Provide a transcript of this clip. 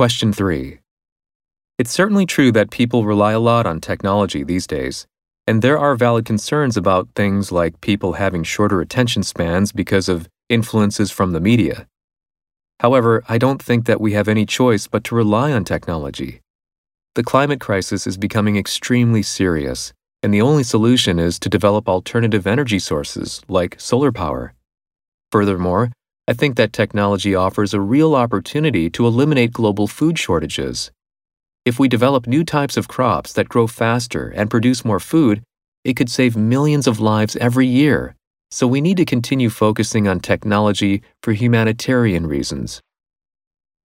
Question 3. It's certainly true that people rely a lot on technology these days, and there are valid concerns about things like people having shorter attention spans because of influences from the media. However, I don't think that we have any choice but to rely on technology. The climate crisis is becoming extremely serious, and the only solution is to develop alternative energy sources like solar power. Furthermore, I think that technology offers a real opportunity to eliminate global food shortages. If we develop new types of crops that grow faster and produce more food, it could save millions of lives every year. So we need to continue focusing on technology for humanitarian reasons.